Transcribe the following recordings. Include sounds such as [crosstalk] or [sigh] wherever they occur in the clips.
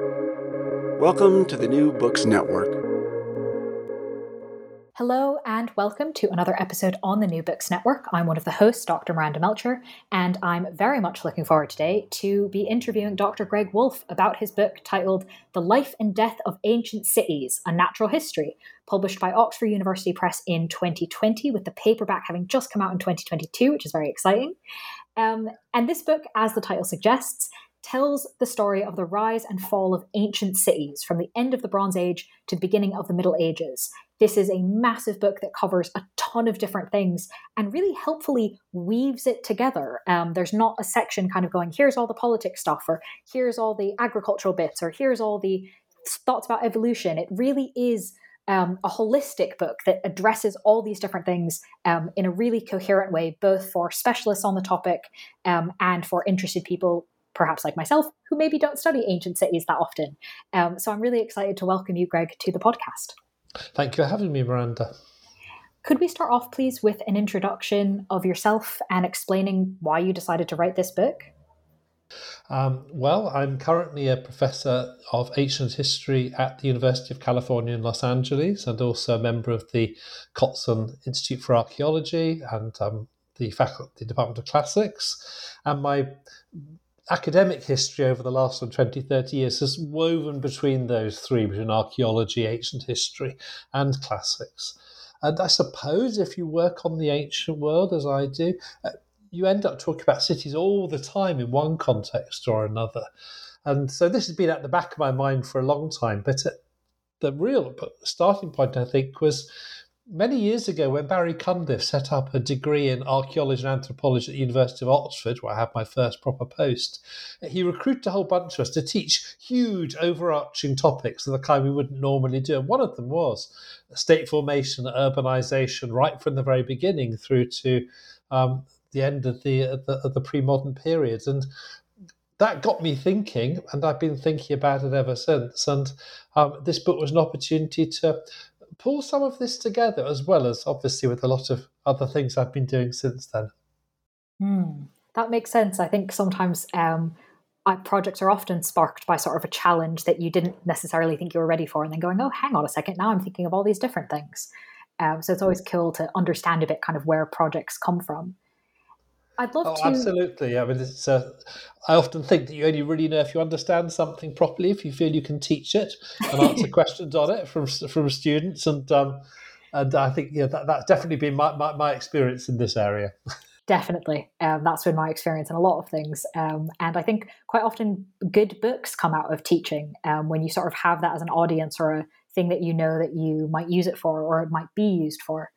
Welcome to the New Books Network. Hello, and welcome to another episode on the New Books Network. I'm one of the hosts, Dr. Miranda Melcher, and I'm very much looking forward today to be interviewing Dr. Greg Woolf about his book titled The Life and Death of Ancient Cities A Natural History, published by Oxford University Press in 2020, with the paperback having just come out in 2022, which is very exciting. Um, and this book, as the title suggests, tells the story of the rise and fall of ancient cities from the end of the Bronze Age to the beginning of the Middle Ages. This is a massive book that covers a ton of different things and really helpfully weaves it together. Um, there's not a section kind of going, here's all the politics stuff, or here's all the agricultural bits, or here's all the thoughts about evolution. It really is. Um, a holistic book that addresses all these different things um, in a really coherent way, both for specialists on the topic um, and for interested people perhaps like myself, who maybe don't study ancient cities that often. Um, so I'm really excited to welcome you, Greg, to the podcast. Thank you for having me, Miranda. Could we start off, please, with an introduction of yourself and explaining why you decided to write this book? Um, well, I'm currently a professor of ancient history at the University of California in Los Angeles and also a member of the Cotsen Institute for Archaeology and um, the faculty department of classics. And my academic history over the last 20, 30 years has woven between those three, between archaeology, ancient history, and classics. And I suppose if you work on the ancient world, as I do, uh, you end up talking about cities all the time in one context or another. And so this has been at the back of my mind for a long time. But uh, the real starting point, I think, was many years ago when Barry Cunliffe set up a degree in archaeology and anthropology at the University of Oxford, where I had my first proper post, he recruited a whole bunch of us to teach huge overarching topics of the kind we wouldn't normally do. And one of them was state formation, urbanization, right from the very beginning through to um, the end of the, the, of the pre-modern periods. And that got me thinking, and I've been thinking about it ever since. And um, this book was an opportunity to pull some of this together as well as obviously with a lot of other things I've been doing since then. Hmm. That makes sense. I think sometimes um, projects are often sparked by sort of a challenge that you didn't necessarily think you were ready for, and then going, "Oh, hang on a second, now I'm thinking of all these different things." Um, so it's always cool to understand a bit kind of where projects come from. I'd love oh, to. Absolutely. I mean, it's, uh, I often think that you only really know if you understand something properly, if you feel you can teach it and answer [laughs] questions on it from from students, and um, and I think yeah, that, that's definitely been my, my, my experience in this area. Definitely, um, that's been my experience in a lot of things, um, and I think quite often good books come out of teaching um, when you sort of have that as an audience or a thing that you know that you might use it for or it might be used for.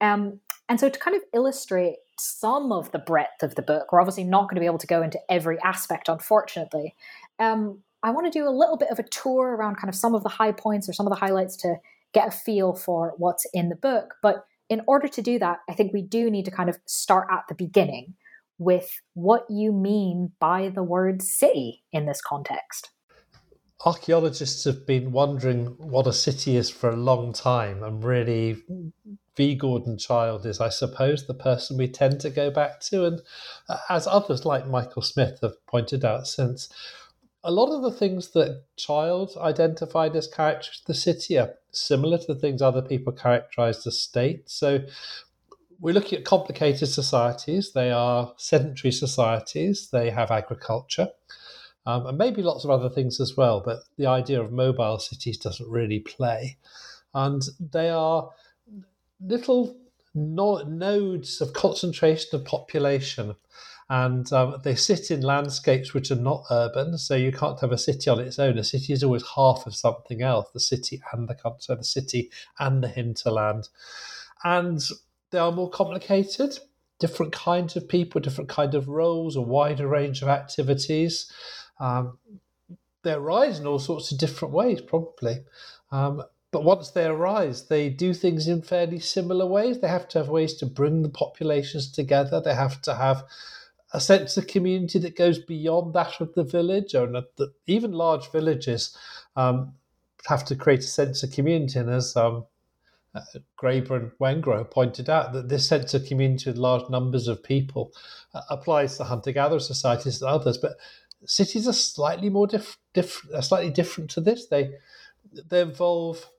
Um, and so to kind of illustrate some of the breadth of the book. We're obviously not going to be able to go into every aspect, unfortunately. Um, I want to do a little bit of a tour around kind of some of the high points or some of the highlights to get a feel for what's in the book. But in order to do that, I think we do need to kind of start at the beginning with what you mean by the word city in this context. Archaeologists have been wondering what a city is for a long time and really V. Gordon Childe is, I suppose, the person we tend to go back to. And uh, as others like Michael Smith have pointed out since, a lot of the things that Childe identified as characters of the city are similar to the things other people characterized as state. So we're looking at complicated societies. They are sedentary societies, they have agriculture. Um, and maybe lots of other things as well, but the idea of mobile cities doesn't really play. And they are little no- nodes of concentration of population. And um, they sit in landscapes which are not urban, so you can't have a city on its own. A city is always half of something else the city and the country, the city and the hinterland. And they are more complicated, different kinds of people, different kind of roles, a wider range of activities. Um, they arise in all sorts of different ways, probably. Um, but once they arise, they do things in fairly similar ways. They have to have ways to bring the populations together. They have to have a sense of community that goes beyond that of the village, or the, even large villages um, have to create a sense of community. And as um, uh, Graeber and Wengrow pointed out, that this sense of community with large numbers of people uh, applies to hunter-gatherer societies and others. But cities are slightly more diff, diff, slightly different to this. They they involve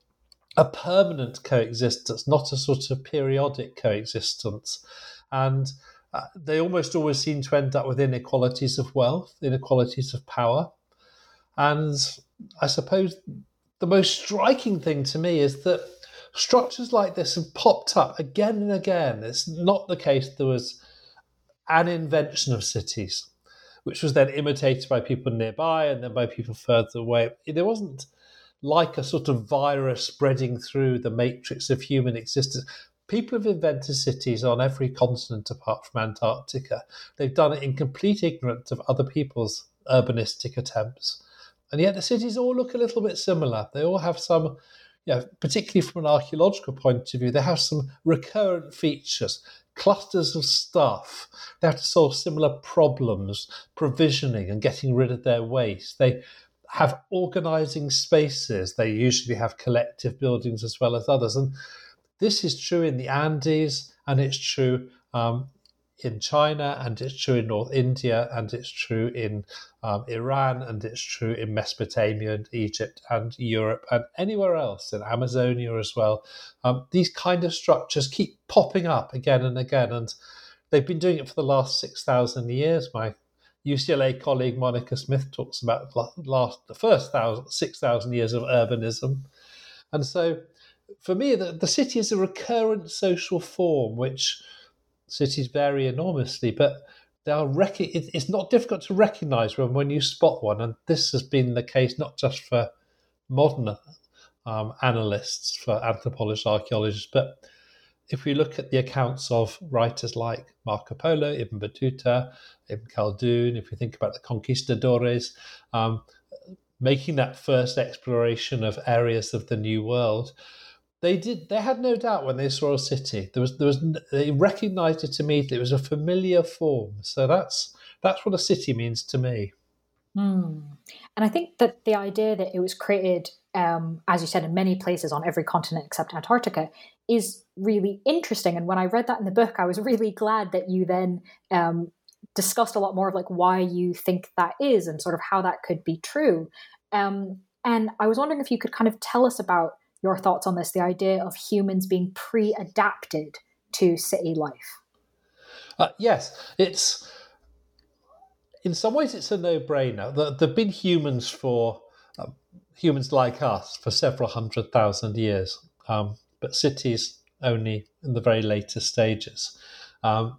a permanent coexistence, not a sort of periodic coexistence, and uh, they almost always seem to end up with inequalities of wealth, inequalities of power, and I suppose the most striking thing to me is that structures like this have popped up again and again. It's not the case there was an invention of cities, which was then imitated by people nearby and then by people further away. There wasn't like a sort of virus spreading through the matrix of human existence. People have invented cities on every continent apart from Antarctica. They've done it in complete ignorance of other people's urbanistic attempts. And yet the cities all look a little bit similar. They all have some, you know, particularly from an archaeological point of view, they have some recurrent features, clusters of stuff. They have to solve similar problems, provisioning and getting rid of their waste. They have organizing spaces. They usually have collective buildings as well as others. And this is true in the Andes and it's true um, in China, and it's true in North India, and it's true in um, Iran, and it's true in Mesopotamia and Egypt and Europe and anywhere else in Amazonia as well. Um, these kind of structures keep popping up again and again, and they've been doing it for the last six thousand years. My UCLA colleague Monica Smith talks about the last the first thousand, six thousand years of urbanism, and so for me, the, the city is a recurrent social form which cities vary enormously, but they are rec- it's not difficult to recognize when, when you spot one. And this has been the case not just for modern um, analysts, for anthropologists, archaeologists, but if we look at the accounts of writers like Marco Polo, Ibn Battuta, Ibn Khaldun, if we think about the conquistadores, um, making that first exploration of areas of the New World, they did. They had no doubt when they saw a city. There was, there was. They recognised it immediately. It was a familiar form. So that's that's what a city means to me. Mm. And I think that the idea that it was created, um, as you said, in many places on every continent except Antarctica, is really interesting. And when I read that in the book, I was really glad that you then um, discussed a lot more of like why you think that is and sort of how that could be true. Um, and I was wondering if you could kind of tell us about your thoughts on this the idea of humans being pre adapted to city life. Uh, yes, it's in some ways it's a no brainer. There have been humans for uh, humans like us for several hundred thousand years, um, but cities only in the very later stages. Um,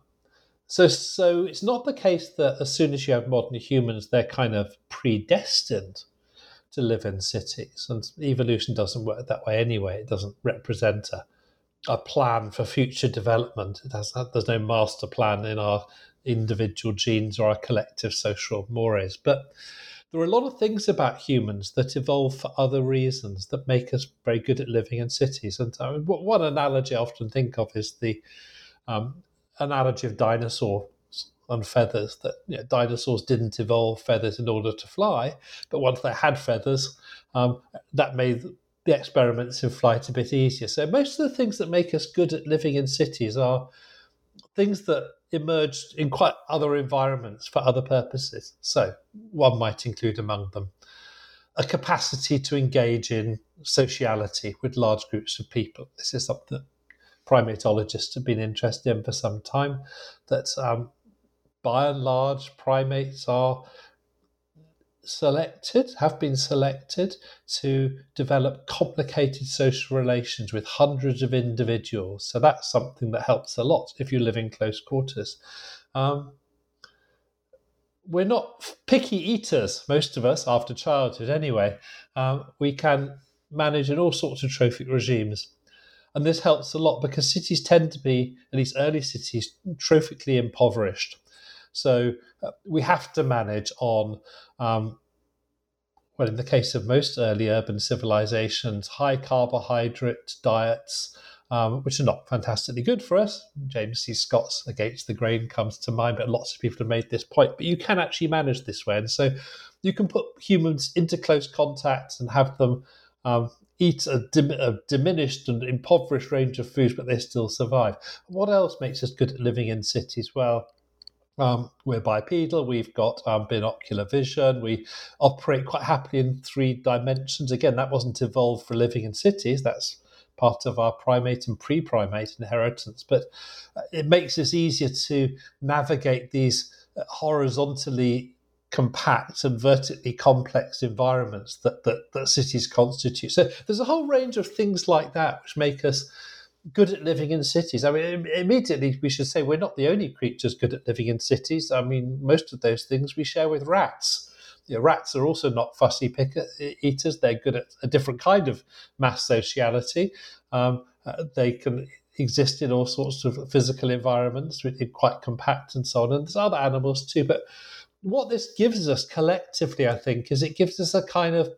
so, so it's not the case that as soon as you have modern humans, they're kind of predestined to live in cities. And evolution doesn't work that way anyway. It doesn't represent a, a plan for future development. It has there's no master plan in our individual genes or our collective social mores. But there are a lot of things about humans that evolve for other reasons that make us very good at living in cities. And I mean, one analogy I often think of is the um, analogy of dinosaurs and feathers that you know, dinosaurs didn't evolve feathers in order to fly, but once they had feathers, um, that made the experiments in flight a bit easier. So most of the things that make us good at living in cities are things that emerged in quite other environments for other purposes. So one might include among them a capacity to engage in sociality with large groups of people. This is something that primatologists have been interested in for some time. That um, by and large, primates are selected, have been selected to develop complicated social relations with hundreds of individuals. So that's something that helps a lot if you live in close quarters. Um, we're not picky eaters, most of us, after childhood anyway. Um, we can manage in all sorts of trophic regimes. And this helps a lot because cities tend to be, at least early cities, trophically impoverished. So uh, we have to manage on, um, well, in the case of most early urban civilizations, high carbohydrate diets, um, which are not fantastically good for us. James C. Scott's Against the Grain comes to mind, but lots of people have made this point. But you can actually manage this way. And so you can put humans into close contact and have them um, eat a, dim- a, diminished and impoverished range of foods, but they still survive. What else makes us good at living in cities? Well, Um, we're bipedal, we've got um, binocular vision, we operate quite happily in three dimensions. Again, that wasn't evolved for living in cities, that's part of our primate and pre primate inheritance. But uh, it makes us easier to navigate these uh, horizontally compact and vertically complex environments that, that, that cities constitute. So there's a whole range of things like that which make us good at living in cities. I mean, immediately we should say we're not the only creatures good at living in cities. I mean, most of those things we share with rats. You know, rats are also not fussy picker eaters. They're good at a different kind of mass sociality. Um, uh, they can exist in all sorts of physical environments, quite compact and so on. And there's other animals too. But what this gives us collectively, I think, is it gives us a kind of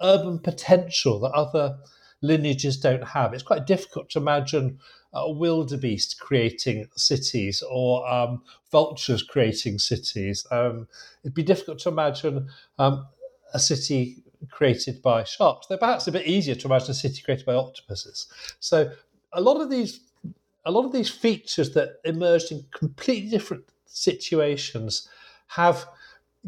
urban potential that other lineages don't have. It's quite difficult to imagine a wildebeest creating cities or um, vultures creating cities. Um, it'd be difficult to imagine um, a city created by sharks. They're perhaps a bit easier to imagine a city created by octopuses. So a lot of these, a lot of these features that emerged in completely different situations have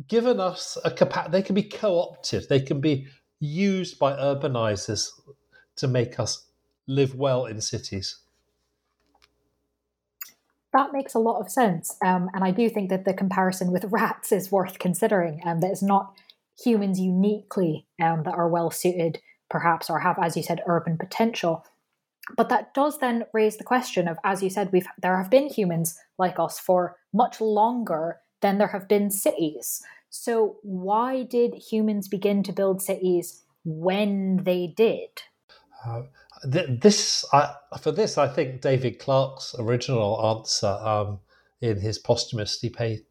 given us a capacity. They can be co-opted. They can be used by urbanizers to make us live well in cities. That makes a lot of sense. Um, and I do think that the comparison with rats is worth considering, and um, that it's not humans uniquely um, that are well suited, perhaps, or have, as you said, urban potential. But that does then raise the question of, as you said, we've there have been humans like us for much longer than there have been cities. So why did humans begin to build cities when they did? Uh, this for this, I think David Clarke's original answer um, in his posthumously pay,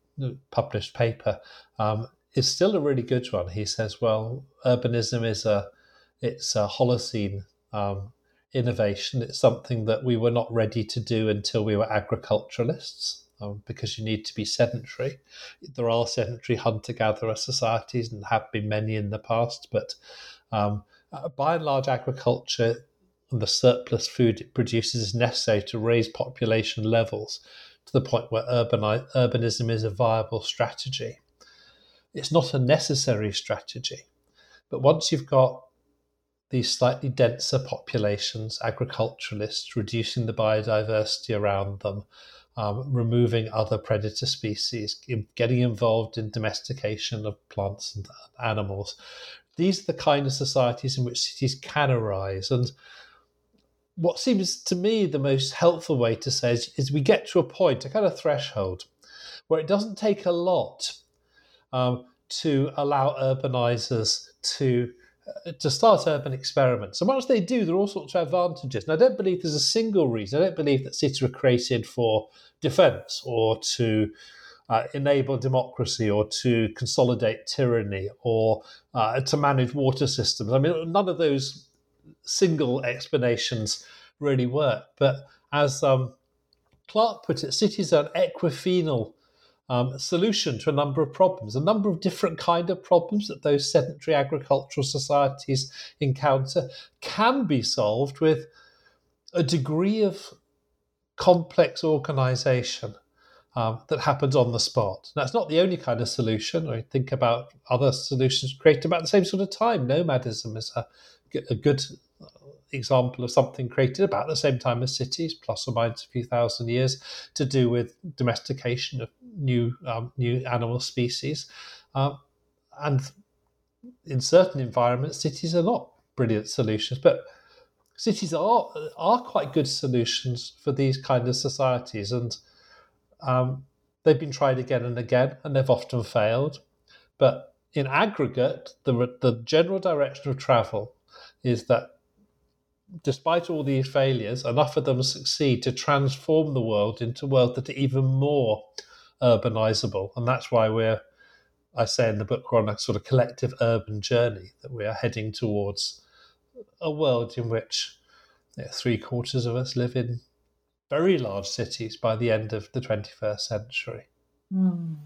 published paper um, is still a really good one. He says, "Well, urbanism is a it's a Holocene um, innovation. It's something that we were not ready to do until we were agriculturalists." Um, because you need to be sedentary. There are sedentary hunter gatherer societies and have been many in the past, but um, uh, by and large, agriculture and the surplus food it produces is necessary to raise population levels to the point where urbani- urbanism is a viable strategy. It's not a necessary strategy, but once you've got these slightly denser populations, agriculturalists, reducing the biodiversity around them, um, removing other predator species, getting involved in domestication of plants and animals, these are the kind of societies in which cities can arise. And what seems to me the most helpful way to say is, is we get to a point, a kind of threshold, where it doesn't take a lot um, to allow urbanizers to uh, to start urban experiments. And once they do, there are all sorts of advantages. And I don't believe there's a single reason. I don't believe that cities were created for defense or to uh, enable democracy or to consolidate tyranny or uh, to manage water systems. I mean, none of those single explanations really work. But as um, Clarke put it, cities are an equifinal um, solution to a number of problems, a number of different kind of problems that those sedentary agricultural societies encounter can be solved with a degree of complex organization um, that happens on the spot. Now, it's not the only kind of solution. I think about other solutions created about the same sort of time. Nomadism is a, a good example of something created about the same time as cities, plus or minus a few thousand years, to do with domestication of new um, new animal species. Um, and in certain environments, cities are not brilliant solutions, but cities are are quite good solutions for these kind of societies and um, they've been tried again and again, and they've often failed. But in aggregate, the, the general direction of travel is that despite all these failures, enough of them succeed to transform the world into a world that are even more urbanizable. And that's why we're, I say in the book, we're on a sort of collective urban journey that we are heading towards a world in which you know, three quarters of us live in very large cities by the end of the 21st century. Mm.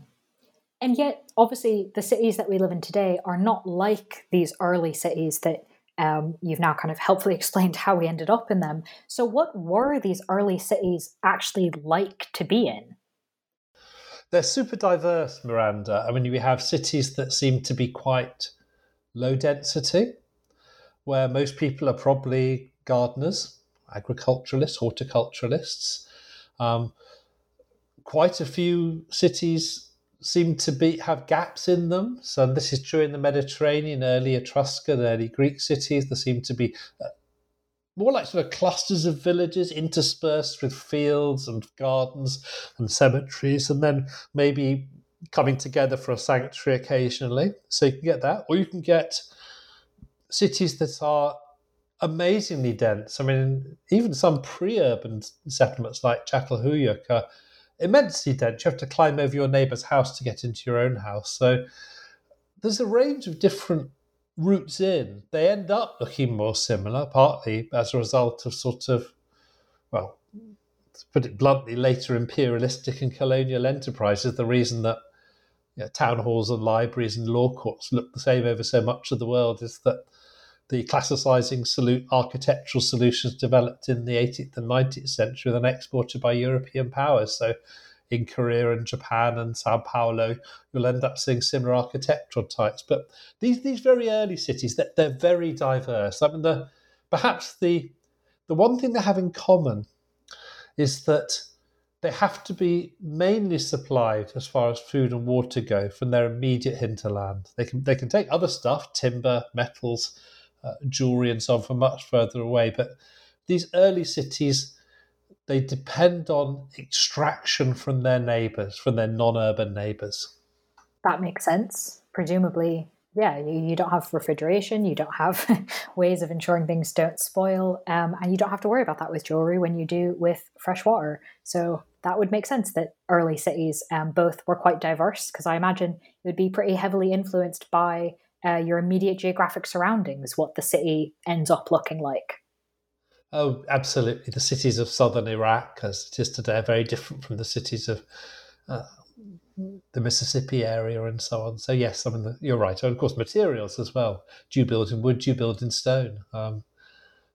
And yet, obviously, the cities that we live in today are not like these early cities that um, you've now kind of helpfully [laughs] explained how we ended up in them. So, what were these early cities actually like to be in? they're super diverse, Miranda. I mean, we have cities that seem to be quite low density, where most people are probably gardeners, agriculturalists, horticulturalists. Um, quite a few cities seem to be have gaps in them. So this is true in the Mediterranean, early Etruscan, early Greek cities. There seem to be uh, more like sort of clusters of villages interspersed with fields and gardens and cemeteries, and then maybe coming together for a sanctuary occasionally. So you can get that, or you can get cities that are amazingly dense. I mean, even some pre-urban settlements like Çatalhöyük are immensely dense. You have to climb over your neighbour's house to get into your own house. So there's a range of different routes in. They end up looking more similar, partly as a result of sort of, well, to put it bluntly, later imperialistic and colonial enterprises. The reason that you know, town halls and libraries and law courts look the same over so much of the world is that the classicizing architectural solutions developed in the 18th and 19th century, then exported by European powers. So in Korea and Japan and Sao Paulo, you'll end up seeing similar architectural types. But these these very early cities, they're, they're very diverse. I mean, the perhaps the the one thing they have in common is that they have to be mainly supplied as far as food and water go from their immediate hinterland. They can they can take other stuff, timber, metals, uh, jewelry, and so on from much further away. But these early cities they depend on extraction from their neighbors, from their non-urban neighbors. That makes sense. Presumably, yeah, you, you don't have refrigeration, you don't have [laughs] ways of ensuring things don't spoil, um, and you don't have to worry about that with jewelry when you do with fresh water. So that would make sense that early cities um, both were quite diverse, because I imagine it would be pretty heavily influenced by uh, your immediate geographic surroundings, what the city ends up looking like. Oh, absolutely. The cities of southern Iraq, as it is today, are very different from the cities of uh, the Mississippi area and so on. So, yes, I mean, you're right. And of course, materials as well. Do you build in wood? Do you build in stone? Um,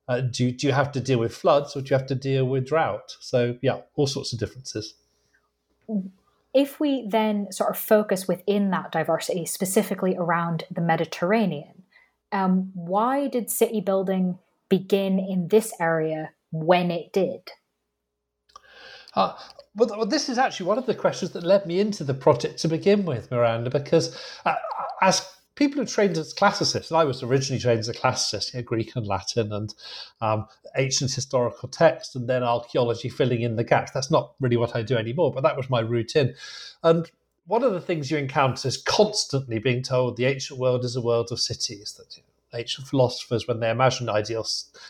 uh, do, do you have to deal with floods or do you have to deal with drought? So, yeah, all sorts of differences. If we then sort of focus within that diversity, specifically around the Mediterranean, um, why did city building begin in this area when it did? Uh, well, this is actually one of the questions that led me into the project to begin with, Miranda, because uh, as people who trained as classicists, and I was originally trained as a classicist, you know, Greek and Latin and um, ancient historical text, and then archaeology filling in the gaps. That's not really what I do anymore, but that was my route in. And one of the things you encounter is constantly being told the ancient world is a world of cities, that you know, ancient philosophers, when they imagine ideal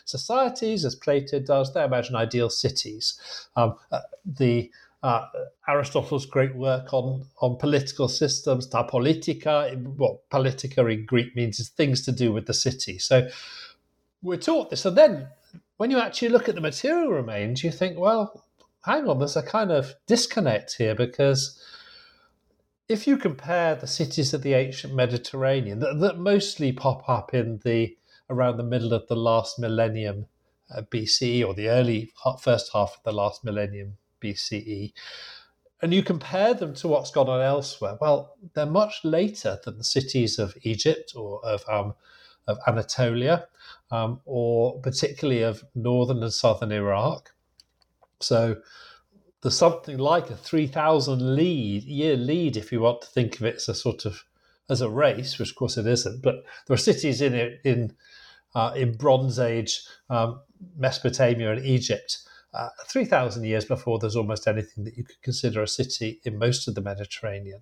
societies, as Plato does, they imagine ideal cities. Um, uh, the uh, Aristotle's great work on, on political systems, ta politica, what politica in Greek means is things to do with the city. So we're taught this. And then when you actually look at the material remains, you think, well, hang on, there's a kind of disconnect here because if you compare the cities of the ancient Mediterranean that, that mostly pop up in the around the middle of the last millennium uh, BCE or the early first half of the last millennium BCE, and you compare them to what's gone on elsewhere, well, they're much later than the cities of Egypt or of um, of Anatolia, um, or particularly of northern and southern Iraq. So there's something like a 3,000 lead year lead if you want to think of it as a sort of as a race, which of course it isn't. But there are cities in it in uh, in Bronze Age um, Mesopotamia and Egypt. Uh, 3,000 years before there's almost anything that you could consider a city in most of the Mediterranean.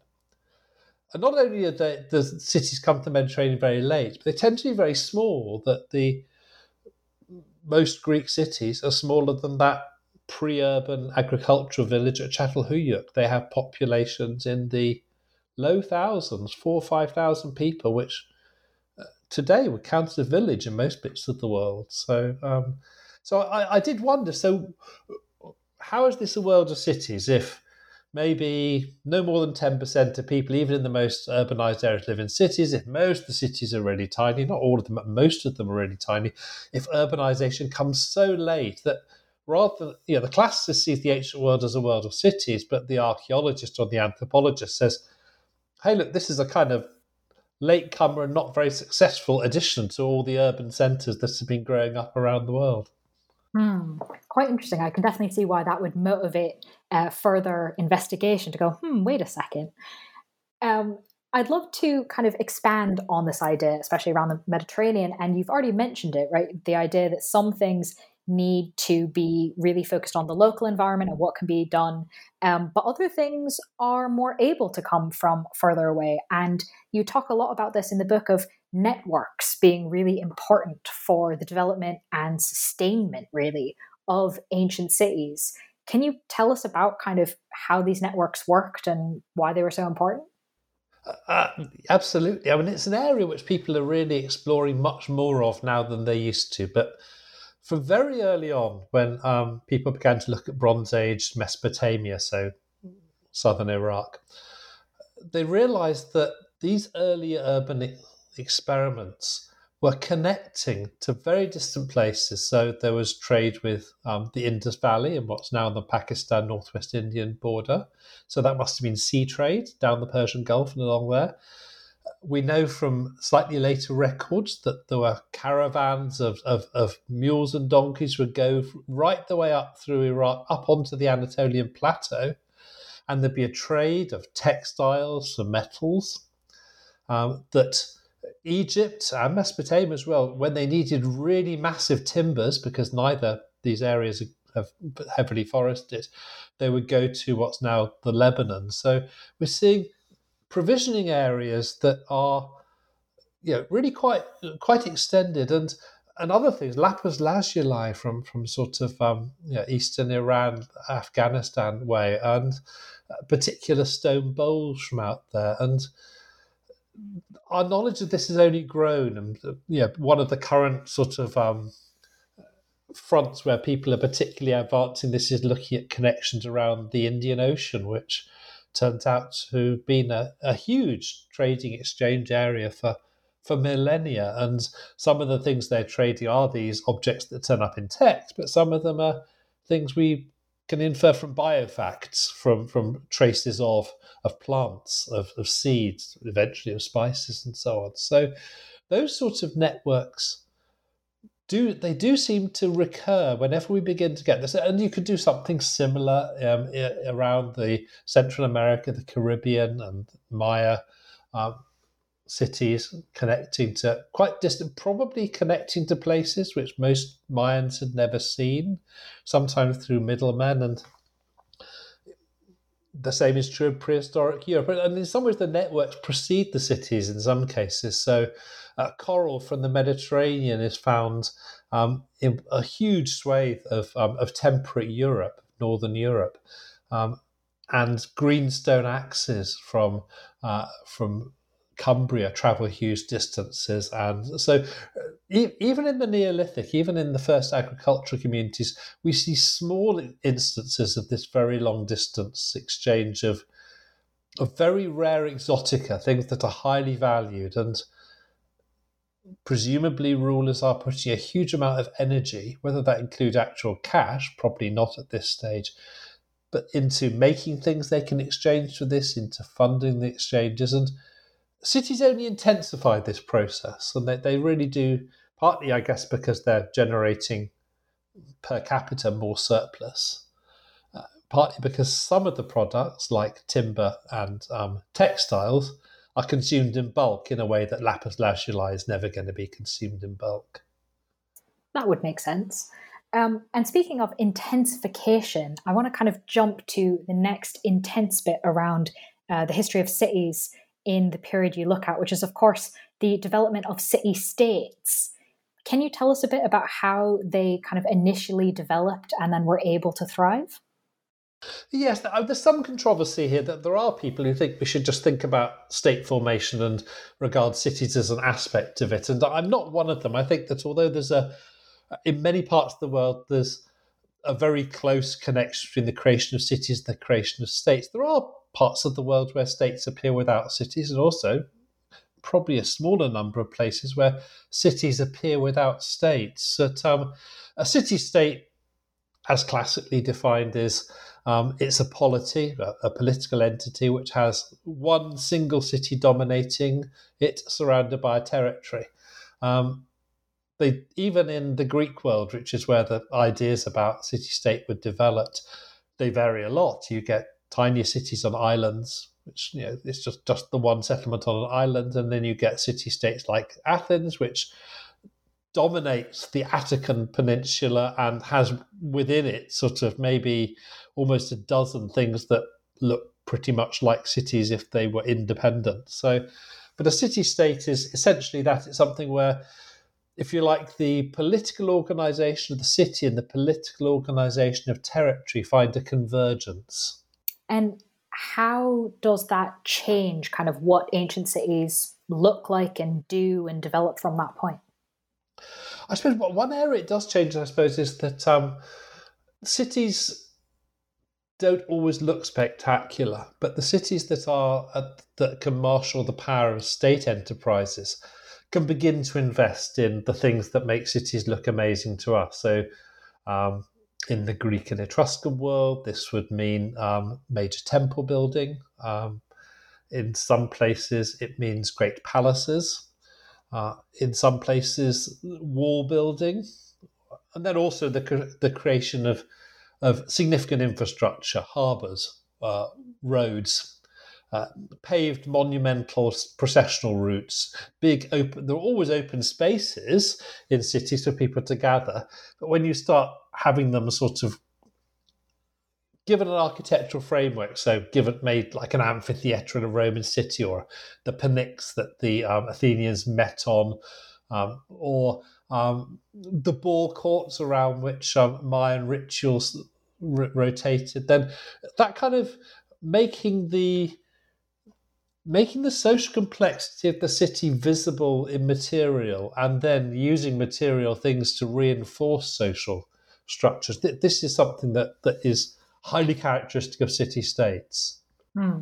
And not only are the cities come to the Mediterranean very late, but they tend to be very small, that the most Greek cities are smaller than that pre-urban agricultural village at Çatalhöyük. They have populations in the low thousands, four or five thousand people, which uh, today would count as a village in most bits of the world. So, um, so I, I, did wonder. So, how is this a world of cities if maybe no more than ten percent of people, even in the most urbanized areas, live in cities? If most of the cities are really tiny, not all of them, but most of them are really tiny. If urbanization comes so late that rather than, you know, the classicist sees the ancient world as a world of cities, but the archaeologist or the anthropologist says, hey, look, this is a kind of latecomer and not very successful addition to all the urban centres that have been growing up around the world. Hmm. Quite interesting. I can definitely see why that would motivate uh, further investigation to go, hmm, wait a second. Um, I'd love to kind of expand on this idea, especially around the Mediterranean. And you've already mentioned it, right? The idea that some things need to be really focused on the local environment and what can be done. Um, but other things are more able to come from further away. And you talk a lot about this in the book of networks being really important for the development and sustainment, really, of ancient cities. Can you tell us about kind of how these networks worked and why they were so important? Uh, uh, absolutely. I mean, it's an area which people are really exploring much more of now than they used to. But from very early on, when um, people began to look at Bronze Age Mesopotamia, so southern Iraq, they realized that these early urban experiments were connecting to very distant places. So there was trade with um, the Indus Valley and what's now the Pakistan Northwest Indian border. So that must have been sea trade down the Persian Gulf and along there. We know from slightly later records that there were caravans of, of, of mules and donkeys would go right the way up through Iraq, up onto the Anatolian plateau, and there'd be a trade of textiles and metals um, that Egypt and Mesopotamia as well, when they needed really massive timbers, because neither these areas are heavily forested, they would go to what's now the Lebanon. So we're seeing provisioning areas that are, you know, really quite quite extended and and other things, lapis lazuli from from sort of um, you know, eastern Iran, Afghanistan way, and particular stone bowls from out there, and our knowledge of this has only grown, and yeah, one of the current sort of um, fronts where people are particularly advancing this is looking at connections around the Indian Ocean, which turns out to have been a, a huge trading exchange area for for millennia. And some of the things they're trading are these objects that turn up in text, but some of them are things we can infer from biofacts, from from traces of of plants, of, of seeds, eventually of spices and so on. So those sorts of networks do they do seem to recur whenever we begin to get this, and you could do something similar um, around the Central America, the Caribbean, and Maya. Um, cities connecting to quite distant, probably connecting to places which most Mayans had never seen, sometimes through middlemen. And the same is true of prehistoric Europe. And in some ways, the networks precede the cities in some cases. So, uh, coral from the Mediterranean is found um, in a huge swathe of, um, of temperate Europe, Northern Europe. Um, and greenstone axes from uh, from Cumbria travel huge distances. And so, uh, even in the Neolithic, even in the first agricultural communities, we see small instances of this very long distance exchange of, of very rare exotica, things that are highly valued. And presumably, rulers are putting a huge amount of energy, whether that includes actual cash, probably not at this stage. But into making things they can exchange for this, into funding the exchanges, and cities only intensify this process, and they, they really do. Partly, I guess, because they're generating per capita more surplus. Uh, partly because some of the products, like timber and um, textiles, are consumed in bulk in a way that lapis lazuli is never going to be consumed in bulk. That would make sense. Um, and speaking of intensification, I want to kind of jump to the next intense bit around uh, the history of cities in the period you look at, which is, of course, the development of city states. Can you tell us a bit about how they kind of initially developed and then were able to thrive? Yes, uh, there's some controversy here that there are people who think we should just think about state formation and regard cities as an aspect of it. And I'm not one of them. I think that although there's a, in many parts of the world, there's a very close connection between the creation of cities and the creation of states, there are parts of the world where states appear without cities, and also probably a smaller number of places where cities appear without states. That um, a city state as classically defined, is um, it's a polity, a, a, political entity, which has one single city dominating it, surrounded by a territory. Um, they, even in the Greek world, which is where the ideas about city state were developed, they vary a lot. You get tinier cities on islands, which you know it's just just the one settlement on an island, and then you get city states like Athens, which dominates the Attican Peninsula and has within it sort of maybe almost a dozen things that look pretty much like cities if they were independent. So, but a city state is essentially that it's something where if you like, the political organization of the city and the political organization of territory find a convergence. And how does that change kind of what ancient cities look like and do and develop from that point? I suppose one area it does change, I suppose, is that um, cities don't always look spectacular, but the cities that are uh, that can marshal the power of state enterprises can begin to invest in the things that make cities look amazing to us. So, um, in the Greek and Etruscan world, this would mean um, major temple building. Um, in some places, it means great palaces. Uh, in some places, wall building, and then also the the creation of of significant infrastructure, harbours, uh, roads, uh, paved monumental processional routes, big open. There are always open spaces in cities for people to gather, but when you start having them sort of given an architectural framework, so given made like an amphitheatre in a Roman city, or the pnyx that the um, Athenians met on, um, or um, the ball courts around which um, Mayan rituals r- rotated, then that kind of making the making the social complexity of the city visible in material and then using material things to reinforce social structures. This is something that, that is highly characteristic of city states. Hmm.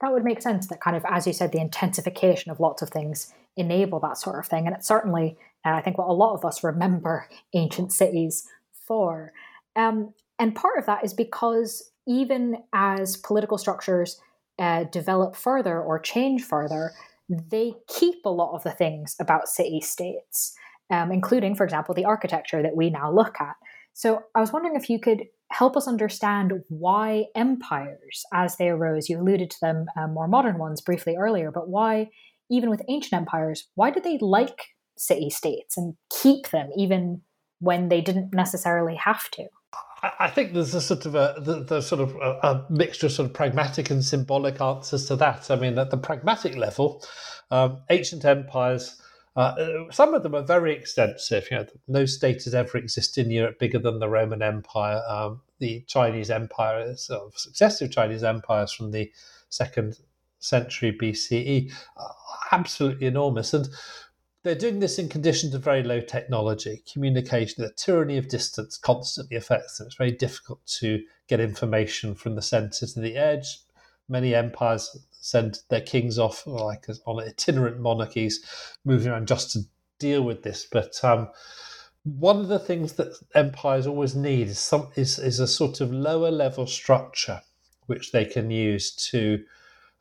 That would make sense that kind of, as you said, the intensification of lots of things enable that sort of thing. And it's certainly, uh, I think, what a lot of us remember ancient cities for. Um, and part of that is because even as political structures uh, develop further or change further, they keep a lot of the things about city states, um, including, for example, the architecture that we now look at. So I was wondering if you could help us understand why empires, as they arose, you alluded to them, uh, more modern ones briefly earlier, but why, even with ancient empires, why did they like city states and keep them even when they didn't necessarily have to? I think there's a sort of a the, sort of a, a, mixture of sort of pragmatic and symbolic answers to that. I mean, at the pragmatic level, um, ancient empires, uh, some of them are very extensive. You know, no state has ever existed in Europe bigger than the Roman Empire. Um, the Chinese Empire, sort of successive Chinese empires from the second century BCE, absolutely enormous. And they're doing this in conditions of very low technology. Communication, the tyranny of distance constantly affects them. It's very difficult to get information from the centre to the edge. Many empires send their kings off like on itinerant monarchies, moving around just to deal with this. But um, one of the things that empires always need is some is, is a sort of lower level structure which they can use to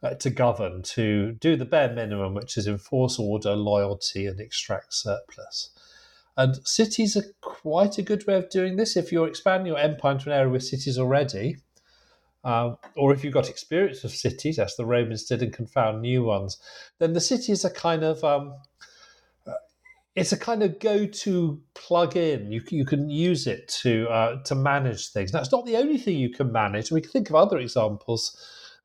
uh, to govern, to do the bare minimum, which is enforce order, loyalty, and extract surplus. And cities are quite a good way of doing this. If you're expanding your empire into an area with cities already, um, or if you've got experience of cities, as the Romans did, and can found new ones, then the city is a kind of um, uh, it's a kind of go-to plug-in. You, you can use it to uh, to manage things. That's not the only thing you can manage. We can think of other examples.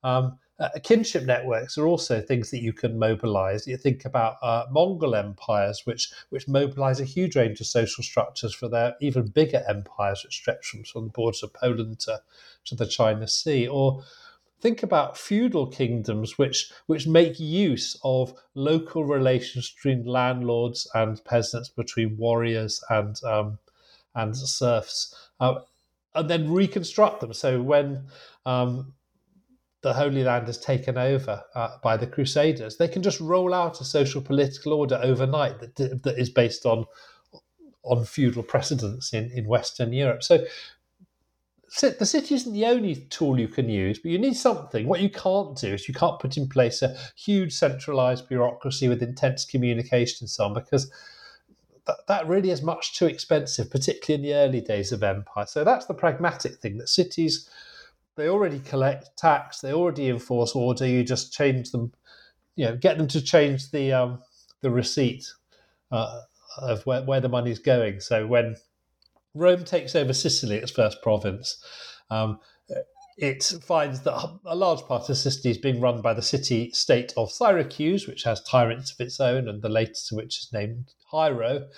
Um, uh, kinship networks are also things that you can mobilize. You think about uh, Mongol empires, which which mobilize a huge range of social structures for their even bigger empires, which stretch from, from the borders of Poland to, to the China Sea. Or think about feudal kingdoms, which which make use of local relations between landlords and peasants, between warriors and um, and serfs, uh, and then reconstruct them. So when um, the Holy Land is taken over uh, by the Crusaders, they can just roll out a social political order overnight that, that is based on on feudal precedents in, in Western Europe. So the city isn't the only tool you can use, but you need something. What you can't do is you can't put in place a huge centralized bureaucracy with intense communication and so on, because that, that really is much too expensive, particularly in the early days of empire. So that's the pragmatic thing that cities they already collect tax, they already enforce order. You just change them, you know, get them to change the um, the receipt uh, of where, where the money's going. So when Rome takes over Sicily, its first province, um, it finds that a large part of Sicily is being run by the city state of Syracuse, which has tyrants of its own, and the latest of which is named Hiero.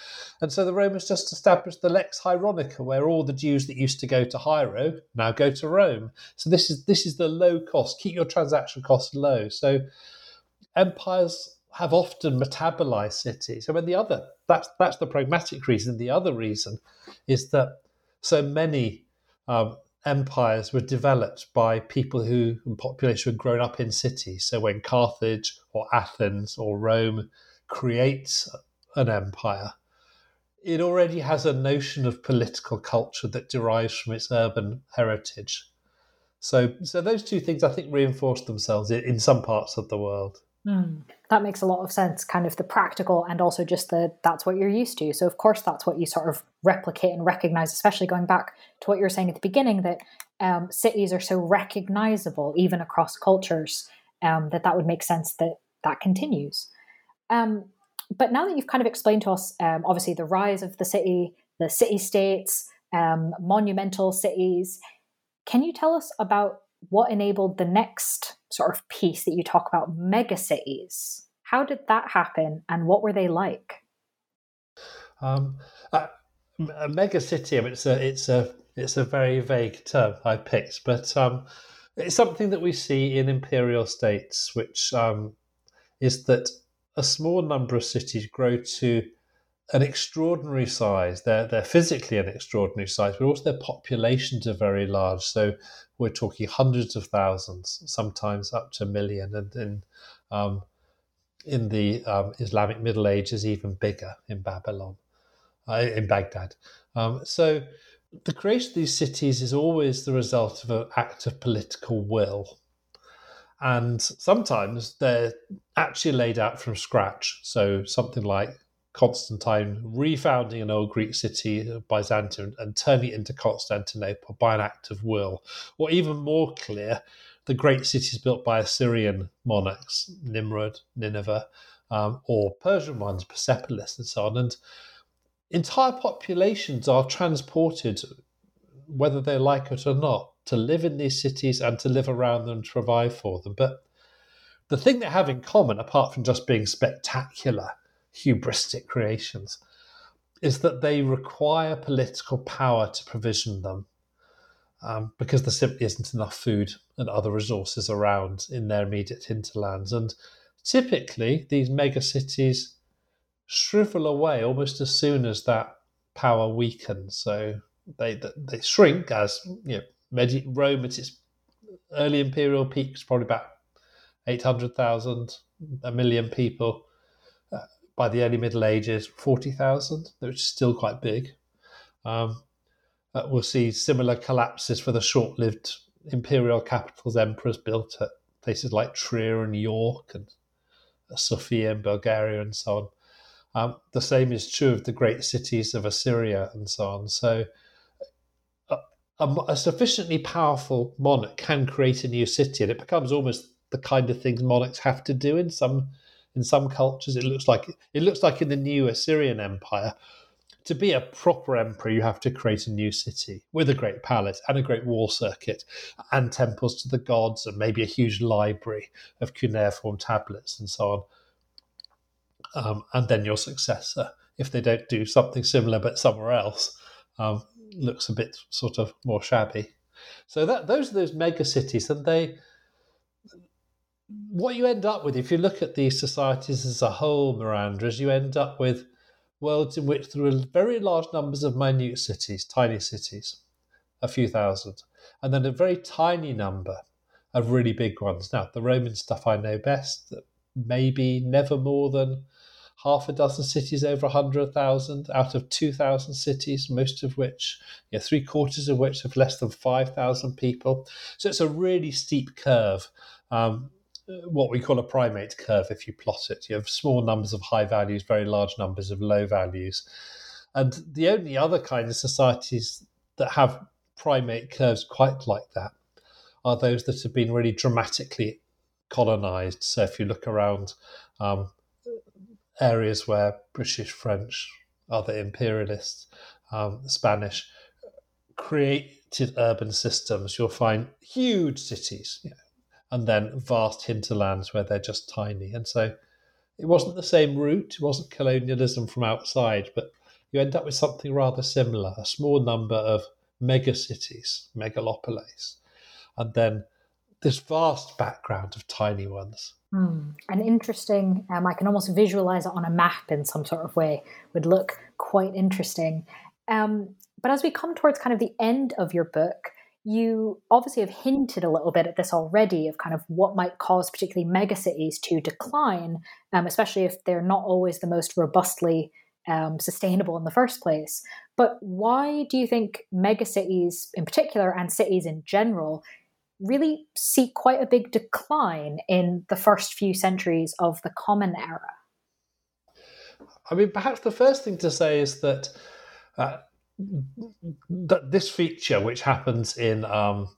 And so the Romans just established the Lex Hieronica, where all the dues that used to go to Hiero now go to Rome. So this is this is the low cost. Keep your transaction costs low. So empires have often metabolized cities. I mean, the other that's that's the pragmatic reason. The other reason is that so many um, empires were developed by people who and population had grown up in cities. So when Carthage or Athens or Rome creates an empire, it already has a notion of political culture that derives from its urban heritage. So, so those two things I think reinforce themselves in, in some parts of the world. Mm, that makes a lot of sense, kind of the practical and also just the that's what you're used to. So, of course, that's what you sort of replicate and recognize, especially going back to what you were saying at the beginning that um, cities are so recognizable, even across cultures, um, that that would make sense that that continues. Um, but now that you've kind of explained to us, um, obviously, the rise of the city, the city states, um, monumental cities, can you tell us about what enabled the next sort of piece that you talk about, megacities? How did that happen, and what were they like? Um, a, a megacity. I mean, it's a it's a it's a very vague term I picked, but um, it's something that we see in imperial states, which um, is that a small number of cities grow to an extraordinary size. They're they're physically an extraordinary size, but also their populations are very large. So we're talking hundreds of thousands, sometimes up to a million, and in um, in the um, Islamic Middle Ages, even bigger in Babylon, uh, in Baghdad. Um, so the creation of these cities is always the result of an act of political will. And sometimes they're actually laid out from scratch. So something like Constantine refounding an old Greek city, Byzantium, and turning it into Constantinople by an act of will. Or even more clear, the great cities built by Assyrian monarchs, Nimrud, Nineveh, um, or Persian ones, Persepolis, and so on. And entire populations are transported, whether they like it or not, to live in these cities and to live around them to provide for them. But the thing they have in common, apart from just being spectacular, hubristic creations is that they require political power to provision them um, because there simply isn't enough food and other resources around in their immediate hinterlands. And typically, these megacities shrivel away almost as soon as that power weakens. So they they shrink as you know, Rome at its early imperial peak probably about eight hundred thousand, a million people by the early Middle Ages, 40,000, which is still quite big. Um, uh, we'll see similar collapses for the short lived imperial capitals emperors built at places like Trier and York and Sofia in Bulgaria and so on. Um, the same is true of the great cities of Assyria and so on. So, a, a, a, sufficiently powerful monarch can create a new city, and it becomes almost the kind of things monarchs have to do in some in some cultures, it looks like it looks like in the new Assyrian Empire. To be a proper emperor, you have to create a new city with a great palace and a great wall circuit, and temples to the gods, and maybe a huge library of cuneiform tablets and so on. Um, and then your successor, if they don't do something similar but somewhere else, um, looks a bit sort of more shabby. So that those are those mega cities, and they what you end up with, if you look at these societies as a whole, Miranda, is you end up with worlds in which there are very large numbers of minute cities, tiny cities, a few thousand, and then a very tiny number of really big ones. Now, the Roman stuff I know best, maybe never more than half a dozen cities over 100,000 out of 2,000 cities, most of which, you know, three quarters of which have less than 5,000 people. So it's a really steep curve. Um, what we call a primate curve if you plot it. You have small numbers of high values, very large numbers of low values. And the only other kind of societies that have primate curves quite like that are those that have been really dramatically colonized. So if you look around um, areas where British, French, other imperialists, um, Spanish created urban systems, you'll find huge cities, you know, and then vast hinterlands where they're just tiny. And so it wasn't the same route, it wasn't colonialism from outside, but you end up with something rather similar a small number of megacities, megalopolis, and then this vast background of tiny ones. Mm. And interesting, um, I can almost visualize it on a map in some sort of way, would look quite interesting. Um, but as we come towards kind of the end of your book, you obviously have hinted a little bit at this already of kind of what might cause particularly megacities to decline, um, especially if they're not always the most robustly um, sustainable in the first place. But why do you think megacities in particular and cities in general really see quite a big decline in the first few centuries of the Common Era? I mean, perhaps the first thing to say is that uh, this feature, which happens in um,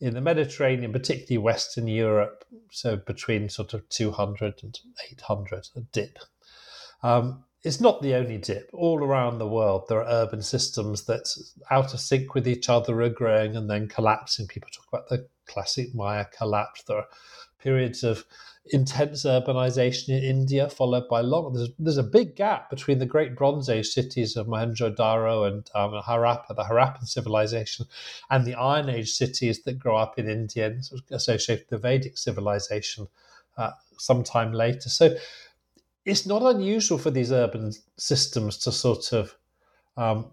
in the Mediterranean, particularly Western Europe, so between sort of 200 and 800, a dip, um, is not the only dip. All around the world, there are urban systems that, out of sync with each other, are growing and then collapsing. People talk about the classic Maya collapse. There are periods of intense urbanization in India, followed by long. There's, there's a big gap between the great Bronze Age cities of Mohenjo-daro and um, Harappa, the Harappan civilization, and the Iron Age cities that grow up in India and associated with the Vedic civilization uh, sometime later. So it's not unusual for these urban systems to sort of um,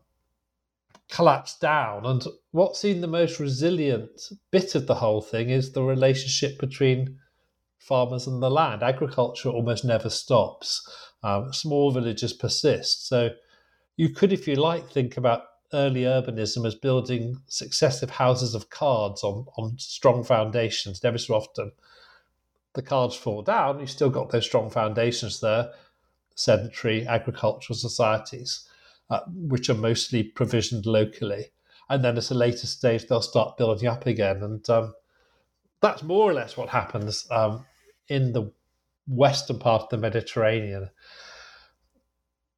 collapse down. And what's seen the most resilient bit of the whole thing is the relationship between farmers and the land. Agriculture almost never stops. Um, small villages persist. So you could, if you like, think about early urbanism as building successive houses of cards on, on strong foundations. And every so often, the cards fall down. You've still got those strong foundations there, sedentary agricultural societies, uh, which are mostly provisioned locally. And then at a later stage, they'll start building up again. And um, that's more or less what happens um, in the western part of the Mediterranean.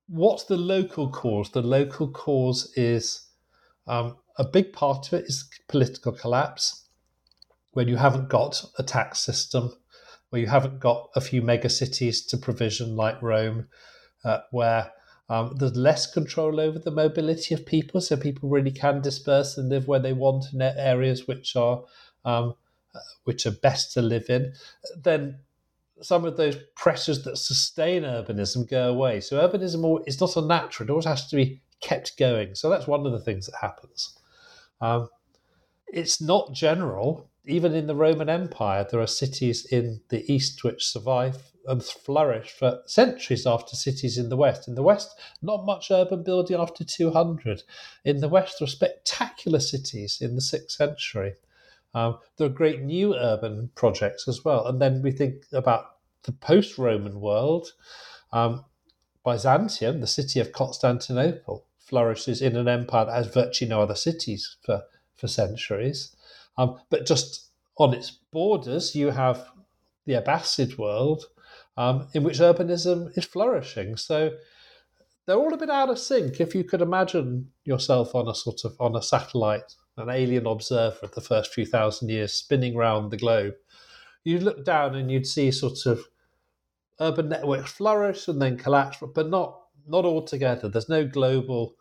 What's the local cause? The local cause is um, a big part of it is political collapse, when you haven't got a tax system, where you haven't got a few mega cities to provision like Rome, uh, where um, there's less control over the mobility of people, so people really can disperse and live where they want in areas which are um, which are best to live in, then some of those pressures that sustain urbanism go away. So urbanism is not a natural; it always has to be kept going. So that's one of the things that happens. Um, it's not general. Even in the Roman Empire, there are cities in the east which survive and flourish for centuries after cities in the west. In the west, not much urban building after 200. In the west, there are spectacular cities in the sixth century. Um, there are great new urban projects as well. And then we think about the post Roman world. Um, Byzantium, the city of Constantinople, flourishes in an empire that has virtually no other cities for, for centuries. Um, but just on its borders, you have the Abbasid world, um, in which urbanism is flourishing. So they're all a bit out of sync. If you could imagine yourself on a sort of on a satellite an alien observer of the first few thousand years spinning round the globe, you'd look down and you'd see sort of urban networks flourish and then collapse, but not not altogether. There's no global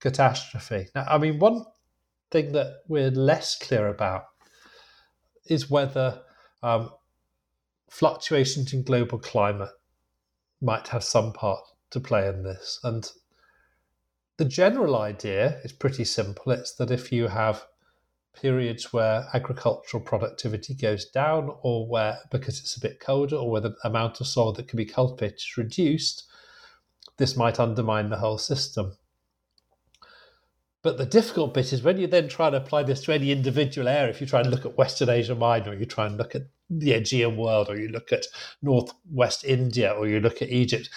catastrophe. Now, I mean, one thing that we're less clear about is whether um, fluctuations in global climate might have some part to play in this. And the general idea is pretty simple it's that if you have periods where agricultural productivity goes down, or where because it's a bit colder, or where the amount of soil that can be cultivated is reduced, this might undermine the whole system. But the difficult bit is when you then try to apply this to any individual area, if you try and look at Western Asia Minor, or you try and look at the Aegean world, or you look at Northwest India, or you look at Egypt,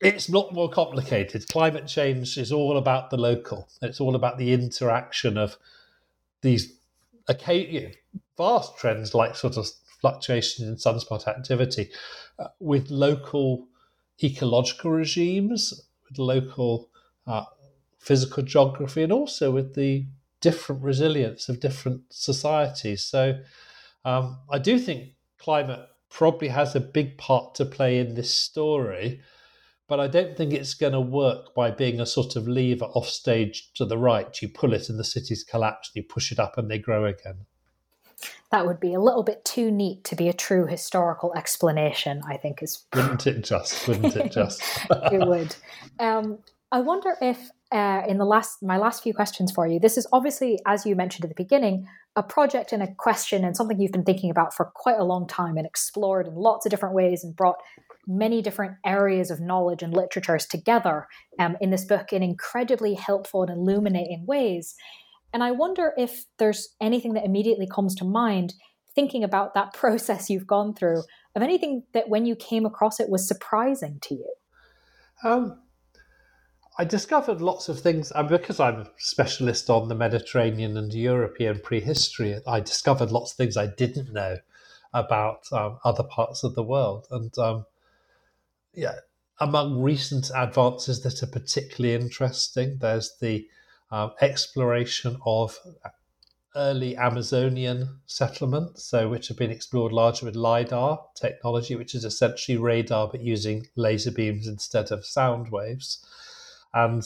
it's not more complicated. Climate change is all about the local. It's all about the interaction of these vast trends like sort of fluctuations in sunspot activity uh, with local ecological regimes, with local uh, physical geography, and also with the different resilience of different societies. So um, I do think climate probably has a big part to play in this story, but I don't think it's going to work by being a sort of lever off stage to the right. You pull it and the cities collapse, you push it up and they grow again. That would be a little bit too neat to be a true historical explanation, I think is. Wouldn't it just? Wouldn't it just? [laughs] it would. Um, I wonder if uh, in the last my last few questions for you, this is obviously, as you mentioned at the beginning, a project and a question and something you've been thinking about for quite a long time and explored in lots of different ways and brought many different areas of knowledge and literatures together um, in this book in incredibly helpful and illuminating ways. And I wonder if there's anything that immediately comes to mind thinking about that [laughs] process you've gone through of anything that when you came across it was surprising to you. Um, I discovered lots of things, and because I'm a specialist on the Mediterranean and European prehistory, I discovered lots of things I didn't know about um, other parts of the world. And um, yeah, among recent advances that are particularly interesting, there's the um, exploration of early Amazonian settlements, so which have been explored largely with LIDAR technology, which is essentially radar but using laser beams instead of sound waves. And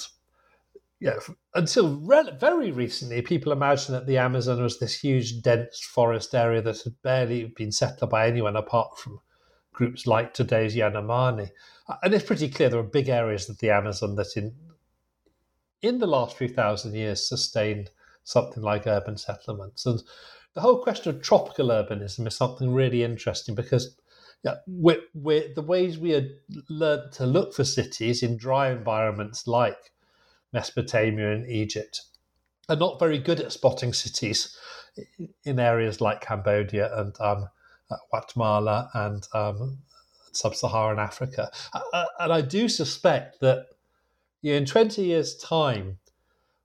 yeah, until re- very recently, people imagined that the Amazon was this huge, dense forest area that had barely been settled by anyone apart from groups like today's Yanomami. And it's pretty clear there are big areas of the Amazon that, in in the last few thousand years, sustained something like urban settlements. And the whole question of tropical urbanism is something really interesting because yeah, we're, we're, the ways we had learned to look for cities in dry environments like Mesopotamia and Egypt are not very good at spotting cities in areas like Cambodia and um, uh, Guatemala and um, sub-Saharan Africa. And I do suspect that in 20 years' time,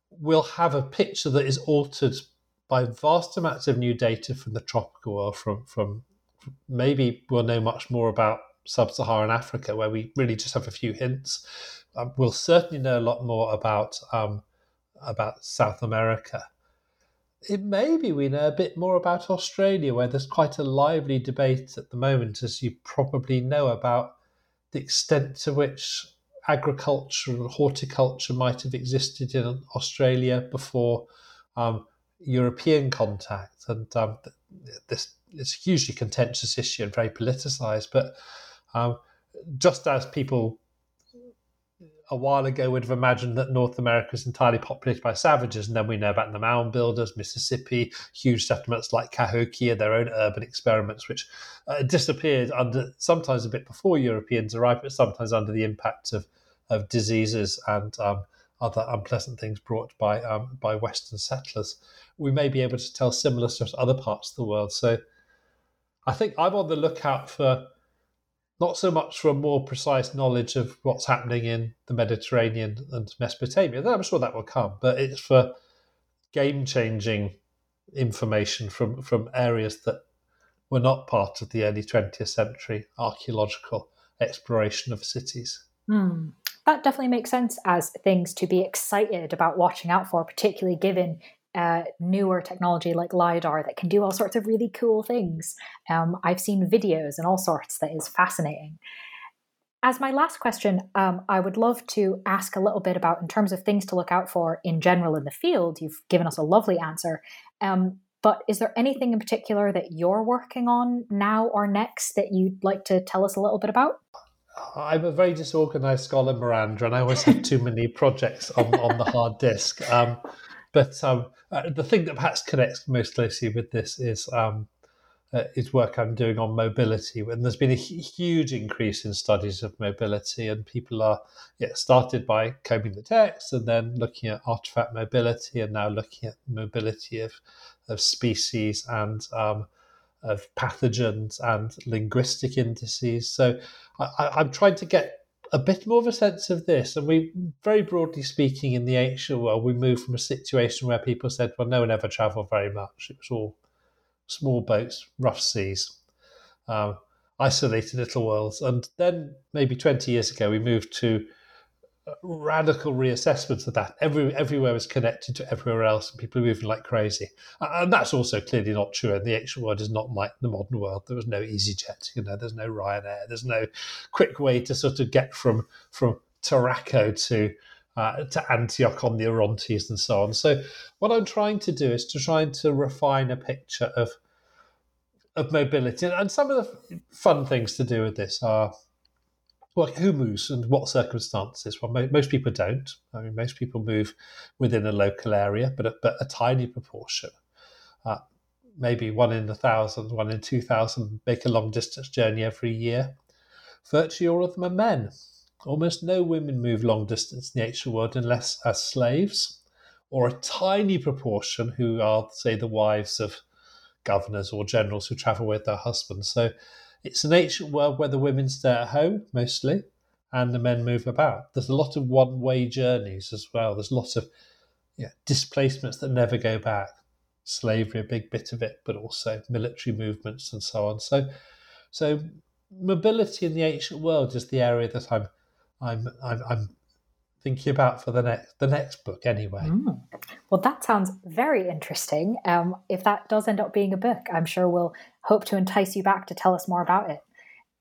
we'll have a picture that is altered by vast amounts of new data from the tropical world, from, from maybe we'll know much more about sub-Saharan Africa, where we really just have a few hints. Um, we'll certainly know a lot more about um, about South America. It maybe we know a bit more about Australia, where there's quite a lively debate at the moment, as you probably know, about the extent to which agriculture and horticulture might have existed in Australia before um, European contact. And um, this it's a hugely contentious issue and very politicized. But um, just as people a while ago would have imagined that North America is entirely populated by savages, and then we know about the mound builders, Mississippi, huge settlements like Cahokia, their own urban experiments, which uh, disappeared under sometimes a bit before Europeans arrived, but sometimes under the impact of of diseases and um, other unpleasant things brought by um, by Western settlers. We may be able to tell similar stories to other parts of the world. So I think I'm on the lookout for not so much for a more precise knowledge of what's happening in the Mediterranean and Mesopotamia. I'm sure that will come, but it's for game changing information from, from areas that were not part of the early 20th century archaeological exploration of cities. Mm. That definitely makes sense as things to be excited about watching out for, particularly given uh, newer technology like LiDAR that can do all sorts of really cool things. Um, I've seen videos and all sorts that is fascinating. As my last question, um, I would love to ask a little bit about, in terms of things to look out for in general in the field. You've given us a lovely answer. Um, but is there anything in particular that you're working on now or next that you'd like to tell us a little bit about? I'm a very disorganized scholar, Miranda, and I always have too many projects on, on the hard disk. Um, But um, uh, the thing that perhaps connects most closely with this is um, uh, is work I'm doing on mobility. And there's been a huge increase in studies of mobility, and people are yeah, started by combing the text and then looking at artifact mobility, and now looking at mobility of of species and um, of pathogens and linguistic indices. So I, I'm trying to get a bit more of a sense of this. And we, very broadly speaking, in the ancient world, we moved from a situation where people said, well, no one ever travelled very much. It was all small boats, rough seas, um, isolated little worlds. And then maybe 20 years ago, we moved to radical reassessments of that. Every, everywhere was connected to everywhere else, and people are moving like crazy. And that's also clearly not true. And the ancient world is not like the modern world. There was no EasyJet, you know, there's no Ryanair, there's no quick way to sort of get from from Tarraco to uh, to Antioch on the Orontes and so on. So what I'm trying to do is to try to refine a picture of of mobility. And some of the fun things to do with this are well, who moves and what circumstances? Well, most people don't. I mean, most people move within a local area, but a, but a tiny proportion, uh, maybe one in a thousand, one in two thousand, make a long distance journey every year. Virtually all of them are men. Almost no women move long distance in the ancient world unless as slaves, or a tiny proportion who are, say, the wives of governors or generals who travel with their husbands. So it's an ancient world where the women stay at home mostly and the men move about. There's a lot of one way journeys as well. There's lots of yeah, displacements that never go back. Slavery, a big bit of it, but also military movements and so on. So, so mobility in the ancient world is the area that I'm, I'm, I'm, I'm thinking about for the next the next book anyway. Mm. Well, that sounds very interesting. Um, if that does end up being a book, I'm sure we'll hope to entice you back to tell us more about it.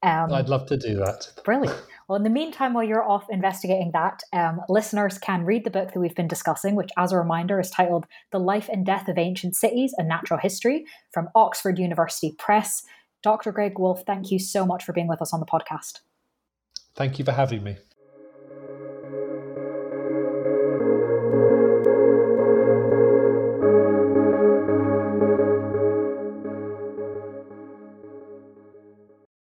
Um, I'd love to do that. Brilliant. Well, in the meantime, while you're off investigating that, um, listeners can read the book that we've been discussing, which, as a reminder, is titled The Life and Death of Ancient Cities and Natural History from Oxford University Press. Dr. Greg Woolf, thank you so much for being with us on the podcast. Thank you for having me.